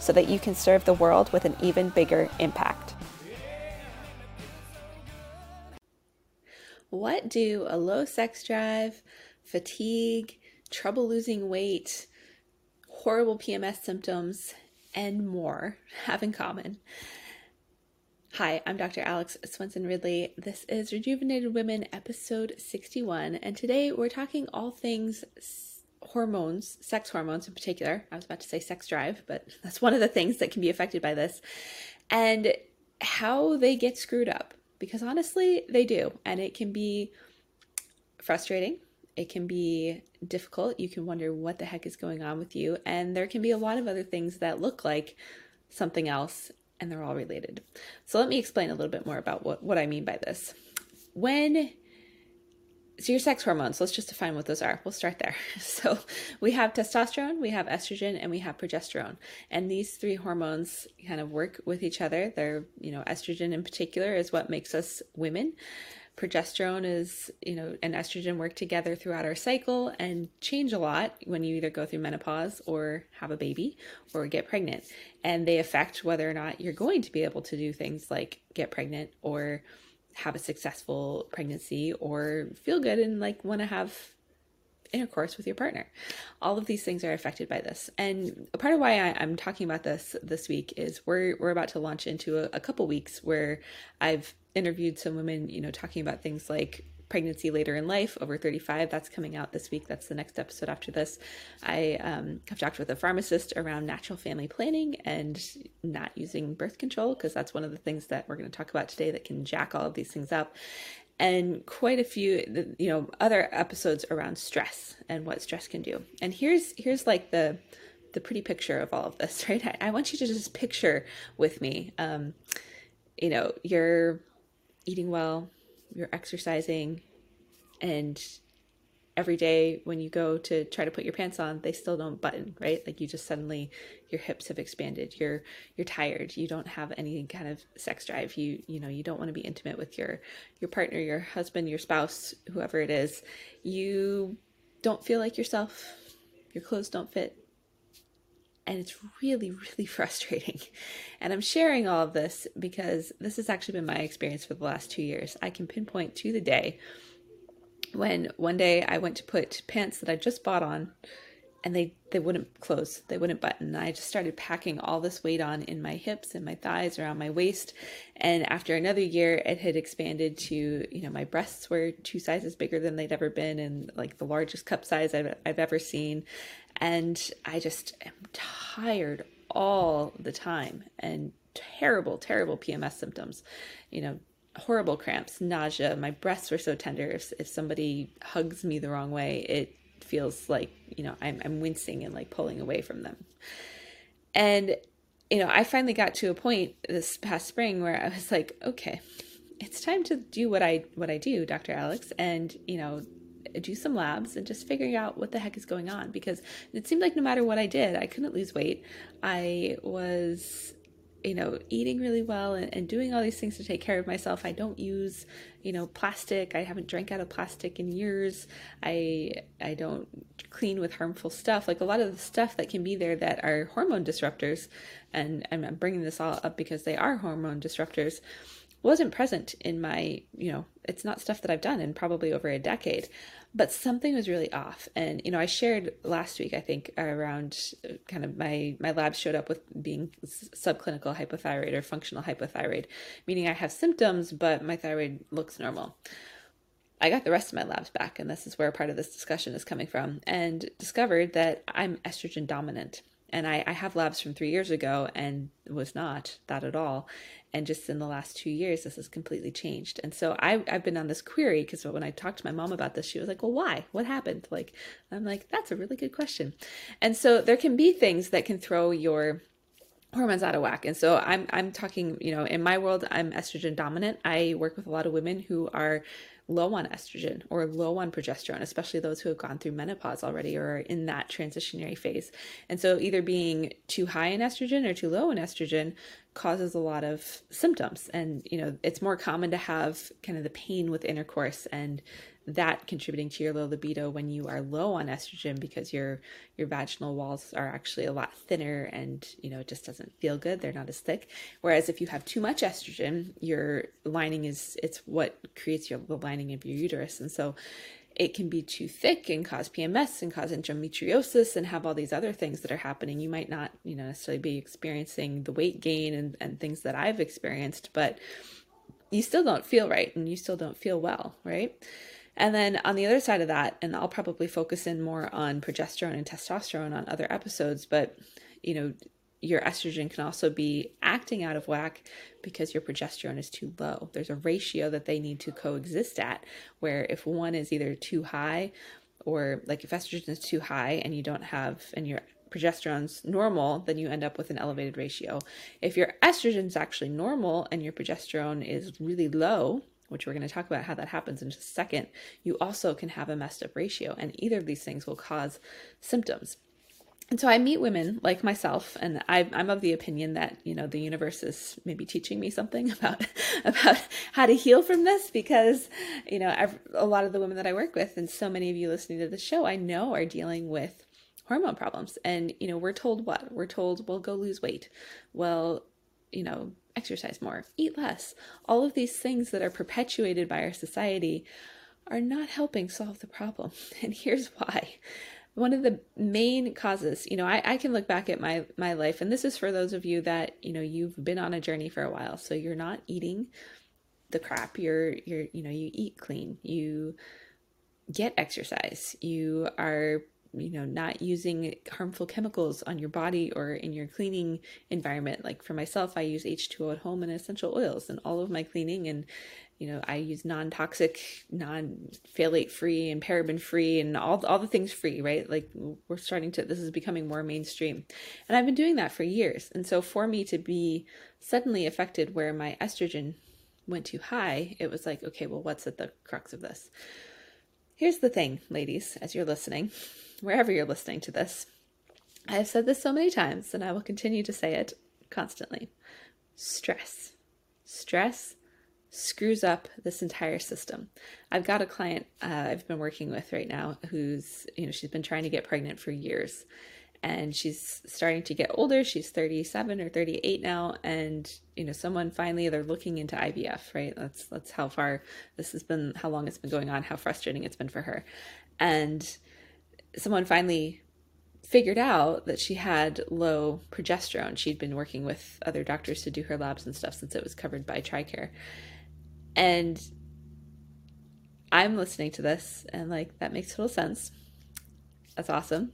so that you can serve the world with an even bigger impact. What do a low sex drive, fatigue, trouble losing weight, horrible PMS symptoms, and more have in common? Hi, I'm Dr. Alex Swenson Ridley. This is Rejuvenated Women, episode 61, and today we're talking all things hormones, sex hormones in particular. I was about to say sex drive, but that's one of the things that can be affected by this, and how they get screwed up. Because honestly, they do, and it can be frustrating. It can be difficult. You can wonder what the heck is going on with you, and there can be a lot of other things that look like something else and they're all related. So let me explain a little bit more about what, what I mean by this. When so your sex hormones, let's just define what those are. We'll start there. So we have testosterone, we have estrogen, and we have progesterone. And these three hormones kind of work with each other. They're, you know, estrogen in particular is what makes us women progesterone is, you know, and estrogen work together throughout our cycle and change a lot when you either go through menopause or have a baby or get pregnant. And they affect whether or not you're going to be able to do things like get pregnant or have a successful pregnancy or feel good and like want to have intercourse with your partner. All of these things are affected by this. And a part of why I, am talking about this this week is we're we're about to launch into a, a couple weeks where I've interviewed some women, you know, talking about things like pregnancy later in life over 35 that's coming out this week. That's the next episode after this. I um, have talked with a pharmacist around natural family planning and not using birth control because that's one of the things that we're going to talk about today that can jack all of these things up. And quite a few you know other episodes around stress and what stress can do. And here's here's like the the pretty picture of all of this right? I, I want you to just picture with me um you know you're eating well you're exercising and every day when you go to try to put your pants on they still don't button right? Like you just suddenly your hips have expanded. You're you're tired. You don't have any kind of sex drive. You you know you don't want to be intimate with your your partner your husband your spouse whoever it is. You don't feel like yourself. Your clothes don't fit and it's really really frustrating. And i'm sharing all of this because this has actually been my experience for the last 2 years. I can pinpoint to the day when one day I went to put pants that I just bought on and they they wouldn't close they wouldn't button. I just started packing all this weight on in my hips and my thighs around my waist. And after another year it had expanded to you know my breasts were two sizes bigger than they'd ever been and like the largest cup size i've, I've ever seen and i just am tired all the time and terrible terrible pms symptoms you know horrible cramps, nausea. My breasts were so tender. If, if somebody hugs me the wrong way, it feels like, you know, I'm, I'm wincing and like pulling away from them. And, you know, I finally got to a point this past spring where I was like, okay, it's time to do what I, what I do, Dr. Alex. And, you know, do some labs and just figuring out what the heck is going on because it seemed like no matter what I did, I couldn't lose weight. I was you know, eating really well and, and, doing all these things to take care of myself. I don't use, you know, plastic. I haven't drank out of plastic in years. I I don't clean with harmful stuff. Like a lot of the stuff that can be there that are hormone disruptors, and I'm bringing this all up because they are hormone disruptors wasn't present in my, you know, it's not stuff that I've done in probably over a decade, but something was really off. And, you know, I shared last week, I think, around uh, kind of my, my lab showed up with being subclinical hypothyroid or functional hypothyroid, meaning I have symptoms, but my thyroid looks normal. I got the rest of my labs back, and this is where part of this discussion is coming from, and discovered that I'm estrogen dominant. And I, I have labs from three years ago and was not that at all. And just in the last two years this has completely changed. And so I, i've been on this query because when i talked to my mom about this she was like well why? What happened? Like i'm like that's a really good question. And so there can be things that can throw your hormones out of whack. And so I'm I'm talking, you know, in my world, I'm estrogen dominant. I work with a lot of women who are low on estrogen or low on progesterone, especially those who have gone through menopause already or are in that transitionary phase. And so either being too high in estrogen or too low in estrogen causes a lot of symptoms. And, you know, it's more common to have kind of the pain with intercourse and that contributing to your low libido when you are low on estrogen because your your vaginal walls are actually a lot thinner and you know it just doesn't feel good they're not as thick whereas if you have too much estrogen your lining is it's what creates your the lining of your uterus and so it can be too thick and cause PMS and cause endometriosis and have all these other things that are happening. You might not, you know, necessarily be experiencing the weight gain and, and things that I've experienced, but you still don't feel right and you still don't feel well, right? And then on the other side of that, and I'll probably focus in more on progesterone and testosterone on other episodes, but you know, your estrogen can also be acting out of whack because your progesterone is too low. There's a ratio that they need to coexist at where if one is either too high or like if estrogen is too high and you don't have and your progesterone's normal, then you end up with an elevated ratio. If your estrogen is actually normal and your progesterone is really low, which we're going to talk about how that happens in just a second, you also can have a messed up ratio. And either of these things will cause symptoms. And so I meet women like myself, and I, am of the opinion that you know the universe is maybe teaching me something about about how to heal from this because you know I've, a lot of the women that I work with, and so many of you listening to the show, I know are dealing with hormone problems, and you know we're told what we're told, well, go lose weight, well, you know, exercise more, eat less. All of these things that are perpetuated by our society are not helping solve the problem. And here's why. One of the main causes, you know, I, I can look back at my my life, and this is for those of you that, you know, you've been on a journey for a while. So you're not eating the crap. You're you're, you know, you eat clean. You get exercise. You are you know not using harmful chemicals on your body or in your cleaning environment. Like for myself i use h2o at home and essential oils and all of my cleaning. And you know i use non-toxic non-phthalate free and paraben free and all all the things free right? Like we're starting to this is becoming more mainstream. And i've been doing that for years. And so for me to be suddenly affected where my estrogen went too high it was like okay well what's at the crux of this? Here's the thing ladies as you're listening wherever you're listening to this. I have said this so many times, and I will continue to say it constantly. Stress. Stress screws up this entire system. I've got a client uh, I've been working with right now who's, you know, she's been trying to get pregnant for years and she's starting to get older. She's 37 or 38 now. And, you know, someone finally, they're looking into IVF, right? That's, that's how far this has been, how long it's been going on, how frustrating it's been for her. And, someone finally figured out that she had low progesterone. She'd been working with other doctors to do her labs and stuff since it was covered by TRICARE. And I'm listening to this and like that makes total sense. That's awesome.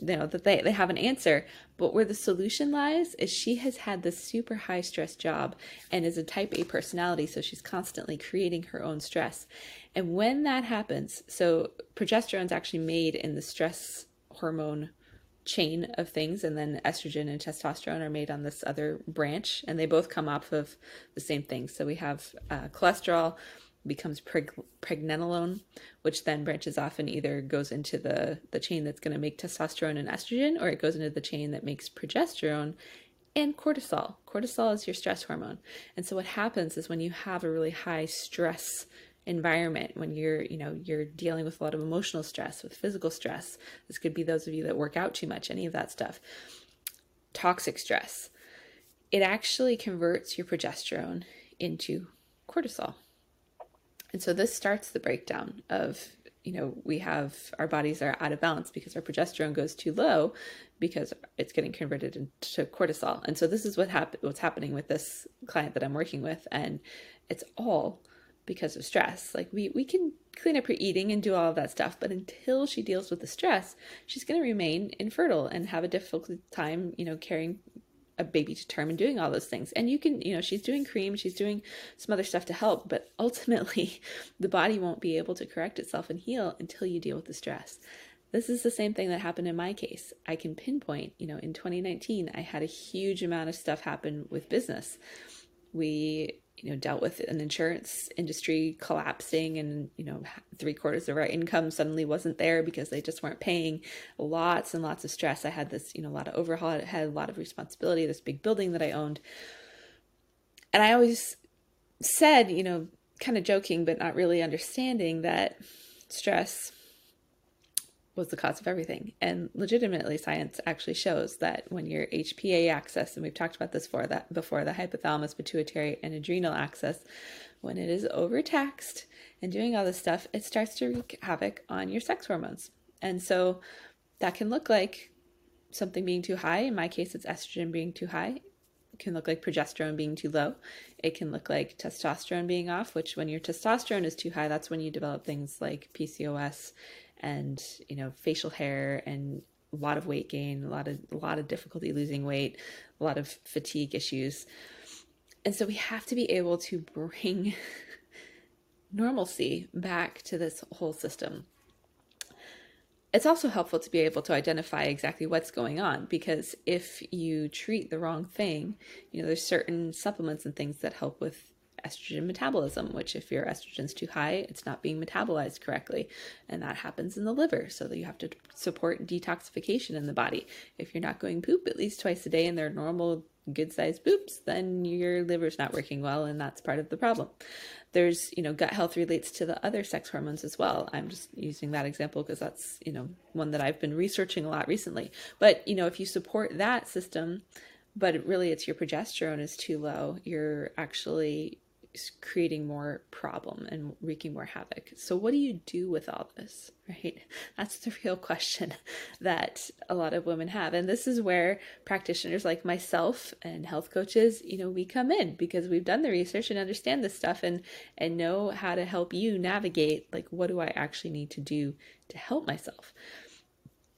You know that they, they have an answer, but where the solution lies is she has had this super high stress job and is a type A personality, so she's constantly creating her own stress. And when that happens, so progesterone is actually made in the stress hormone chain of things, and then estrogen and testosterone are made on this other branch, and they both come off of the same thing. So we have uh, cholesterol becomes preg- pregnenolone, which then branches off and either goes into the the chain that's going to make testosterone and estrogen, or it goes into the chain that makes progesterone and cortisol. Cortisol is your stress hormone. And so what happens is when you have a really high stress environment when you're you know you're dealing with a lot of emotional stress with physical stress this could be those of you that work out too much any of that stuff toxic stress it actually converts your progesterone into cortisol and so this starts the breakdown of you know we have our bodies are out of balance because our progesterone goes too low because it's getting converted into cortisol and so this is what hap- what's happening with this client that i'm working with and it's all because of stress. Like we we can clean up her eating and do all of that stuff, but until she deals with the stress, she's going to remain infertile and have a difficult time, you know, carrying a baby to term and doing all those things. And you can, you know, she's doing cream, she's doing some other stuff to help, but ultimately the body won't be able to correct itself and heal until you deal with the stress. This is the same thing that happened in my case. I can pinpoint, you know, in 2019, I had a huge amount of stuff happen with business. We, you know, dealt with an insurance industry collapsing and, you know, three quarters of our income suddenly wasn't there because they just weren't paying. Lots and lots of stress. I had this, you know, a lot of overhaul, I had a lot of responsibility, this big building that I owned. And I always said, you know, kind of joking, but not really understanding that stress was the cause of everything. And legitimately, science actually shows that when your HPA axis, and we've talked about this before, that before the hypothalamus, pituitary, and adrenal axis, when it is overtaxed and doing all this stuff, it starts to wreak havoc on your sex hormones. And so that can look like something being too high. In my case, it's estrogen being too high. It can look like progesterone being too low. It can look like testosterone being off, which when your testosterone is too high, that's when you develop things like PCOS and you know facial hair and a lot of weight gain, a lot of a lot of difficulty losing weight, a lot of fatigue issues. And so we have to be able to bring normalcy back to this whole system. It's also helpful to be able to identify exactly what's going on because if you treat the wrong thing, you know, there's certain supplements and things that help with estrogen metabolism, which if your estrogen's too high, it's not being metabolized correctly. And that happens in the liver. So that you have to support detoxification in the body. If you're not going poop at least twice a day and they're normal good sized poops, then your liver's not working well and that's part of the problem. There's, you know, gut health relates to the other sex hormones as well. I'm just using that example because that's, you know, one that I've been researching a lot recently. But, you know, if you support that system, but really it's your progesterone is too low, you're actually creating more problem and wreaking more havoc. So, what do you do with all this, right? That's the real question that a lot of women have. And this is where practitioners like myself and health coaches, you know, we come in because we've done the research and understand this stuff and and know how to help you navigate like what do I actually need to do to help myself.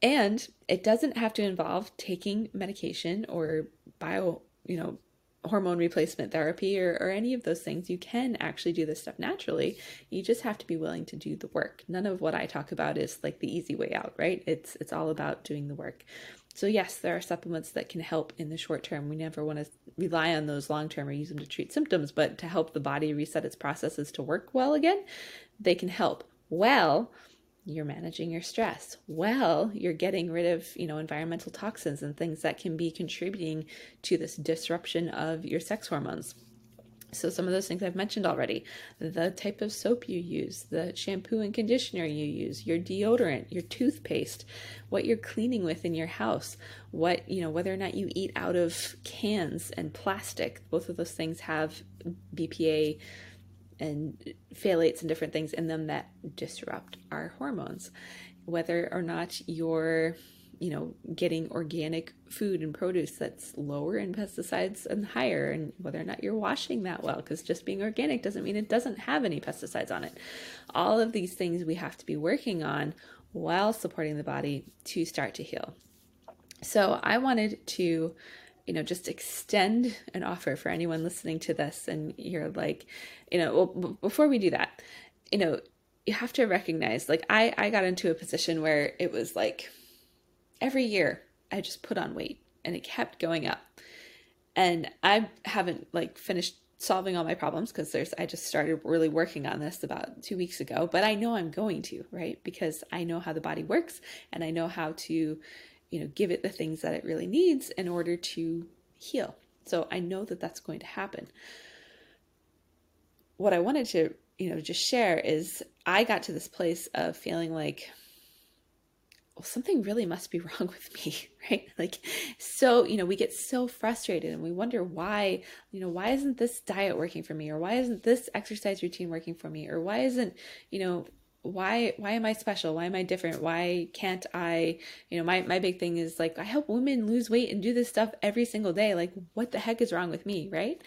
And it doesn't have to involve taking medication or bio, you know, hormone replacement therapy or, or any of those things. You can actually do this stuff naturally. You just have to be willing to do the work. None of what I talk about is like the easy way out, right? It's it's all about doing the work. So yes, there are supplements that can help in the short term. We never want to rely on those long term or use them to treat symptoms, but to help the body reset its processes to work well again, they can help. Well, you're managing your stress. Well you're getting rid of you know environmental toxins and things that can be contributing to this disruption of your sex hormones. So some of those things I've mentioned already, the type of soap you use, the shampoo and conditioner you use, your deodorant, your toothpaste, what you're cleaning with in your house, what, you know, whether or not you eat out of cans and plastic, both of those things have BPA and phthalates and different things in them that disrupt our hormones. Whether or not you're, you know, getting organic food and produce that's lower in pesticides and higher, and whether or not you're washing that well, because just being organic doesn't mean it doesn't have any pesticides on it. All of these things we have to be working on while supporting the body to start to heal. So I wanted to you know, just extend an offer for anyone listening to this and you're like, you know, well, b- before we do that, you know, you have to recognize like I I got into a position where it was like every year I just put on weight and it kept going up. And I haven't like finished solving all my problems because there's I just started really working on this about 2 weeks ago, but I know I'm going to, right? Because I know how the body works and I know how to you know, give it the things that it really needs in order to heal. So I know that that's going to happen. What I wanted to, you know, just share is I got to this place of feeling like, well, something really must be wrong with me, right? Like, so, you know, we get so frustrated and we wonder why, you know, why isn't this diet working for me? Or why isn't this exercise routine working for me? Or why isn't, you know, why why am i special? Why am i different? Why can't i you know my my big thing is like i help women lose weight and do this stuff every single day. Like what the heck is wrong with me right?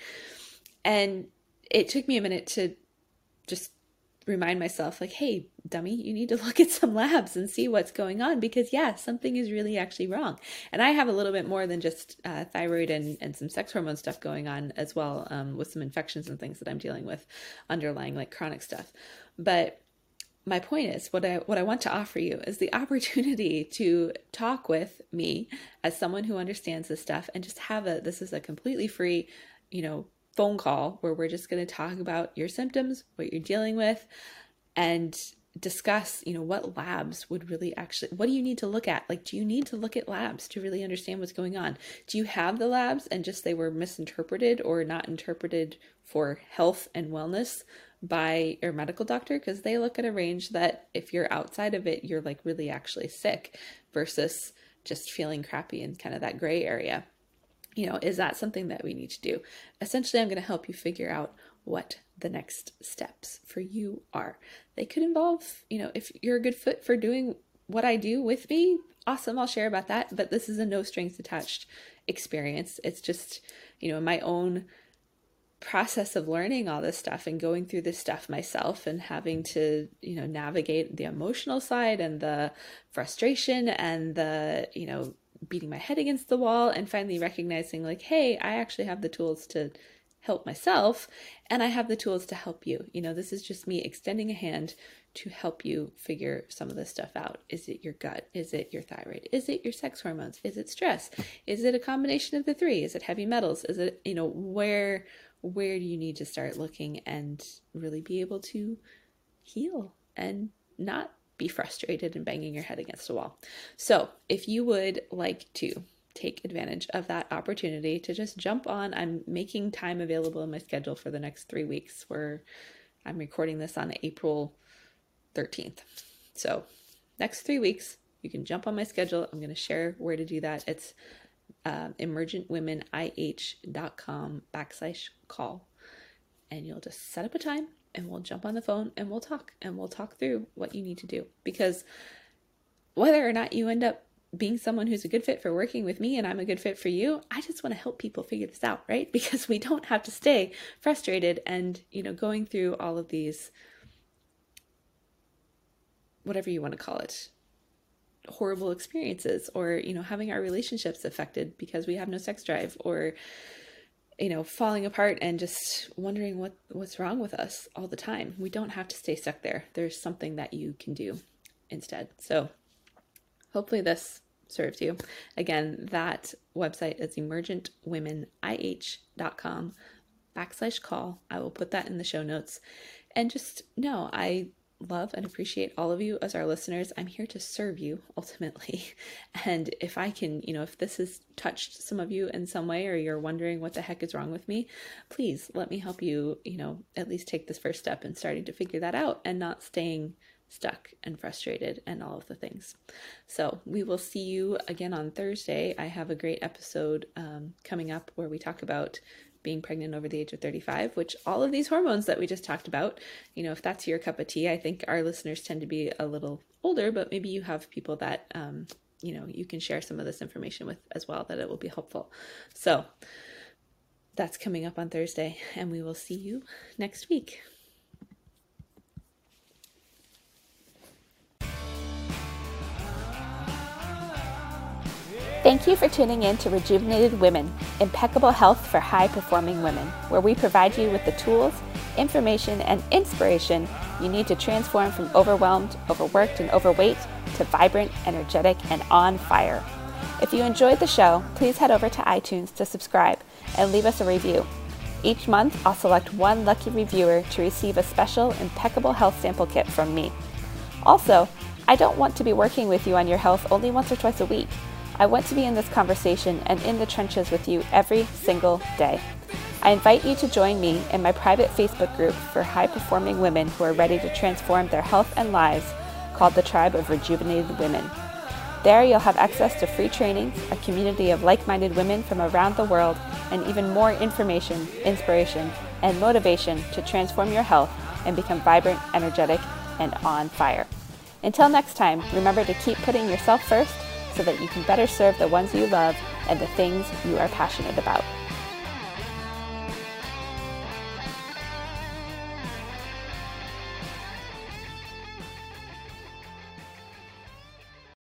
And it took me a minute to just remind myself like hey dummy you need to look at some labs and see what's going on because yeah something is really actually wrong. And i have a little bit more than just uh, thyroid and, and some sex hormone stuff going on as well um, with some infections and things that i'm dealing with underlying like chronic stuff. But my point is what I what I want to offer you is the opportunity to talk with me as someone who understands this stuff and just have a this is a completely free, you know, phone call where we're just going to talk about your symptoms, what you're dealing with and discuss, you know, what labs would really actually what do you need to look at? Like do you need to look at labs to really understand what's going on? Do you have the labs and just they were misinterpreted or not interpreted for health and wellness by your medical doctor because they look at a range that if you're outside of it, you're like really actually sick versus just feeling crappy in kind of that gray area. You know, is that something that we need to do? Essentially, I'm going to help you figure out what the next steps for you are. They could involve, you know, if you're a good fit for doing what I do with me, awesome, I'll share about that. But this is a no strings attached experience. It's just, you know, my own process of learning all this stuff and going through this stuff myself and having to you know navigate the emotional side and the frustration and the you know beating my head against the wall and finally recognizing like hey i actually have the tools to help myself and i have the tools to help you. You know this is just me extending a hand to help you figure some of this stuff out. Is it your gut? Is it your thyroid? Is it your sex hormones? Is it stress? Is it a combination of the three? Is it heavy metals? Is it you know where where do you need to start looking and really be able to heal and not be frustrated and banging your head against a wall. So, if you would like to take advantage of that opportunity to just jump on, I'm making time available in my schedule for the next three weeks where I'm recording this on April 13th. So, next three weeks, you can jump on my schedule. I'm going to share where to do that. It's uh, emergentwomenih.com backslash call. And you'll just set up a time and we'll jump on the phone and we'll talk and we'll talk through what you need to do. Because whether or not you end up being someone who's a good fit for working with me and I'm a good fit for you, I just want to help people figure this out, right? Because we don't have to stay frustrated and, you know, going through all of these whatever you want to call it, horrible experiences or you know having our relationships affected because we have no sex drive or you know falling apart and just wondering what what's wrong with us all the time. We don't have to stay stuck there. There's something that you can do instead. So hopefully this serves you. Again that website is emergentwomenih.com backslash call. I will put that in the show notes. And just know i love and appreciate all of you as our listeners. I'm here to serve you ultimately. And if I can, you know, if this has touched some of you in some way or you're wondering what the heck is wrong with me, please let me help you, you know, at least take this first step in starting to figure that out and not staying stuck and frustrated and all of the things. So we will see you again on Thursday. I have a great episode um, coming up where we talk about being pregnant over the age of 35, which all of these hormones that we just talked about, you know, if that's your cup of tea, I think our listeners tend to be a little older, but maybe you have people that, um, you know, you can share some of this information with as well, that it will be helpful. So that's coming up on Thursday, and we will see you next week. Thank you for tuning in to Rejuvenated Women, impeccable health for high performing women, where we provide you with the tools, information, and inspiration you need to transform from overwhelmed, overworked, and overweight to vibrant, energetic, and on fire. If you enjoyed the show, please head over to iTunes to subscribe and leave us a review. Each month, I'll select one lucky reviewer to receive a special impeccable health sample kit from me. Also, I don't want to be working with you on your health only once or twice a week. I want to be in this conversation and in the trenches with you every single day. I invite you to join me in my private Facebook group for high performing women who are ready to transform their health and lives called the Tribe of Rejuvenated Women. There, you'll have access to free trainings, a community of like minded women from around the world, and even more information, inspiration, and motivation to transform your health and become vibrant, energetic, and on fire. Until next time, remember to keep putting yourself first so that you can better serve the ones you love and the things you are passionate about.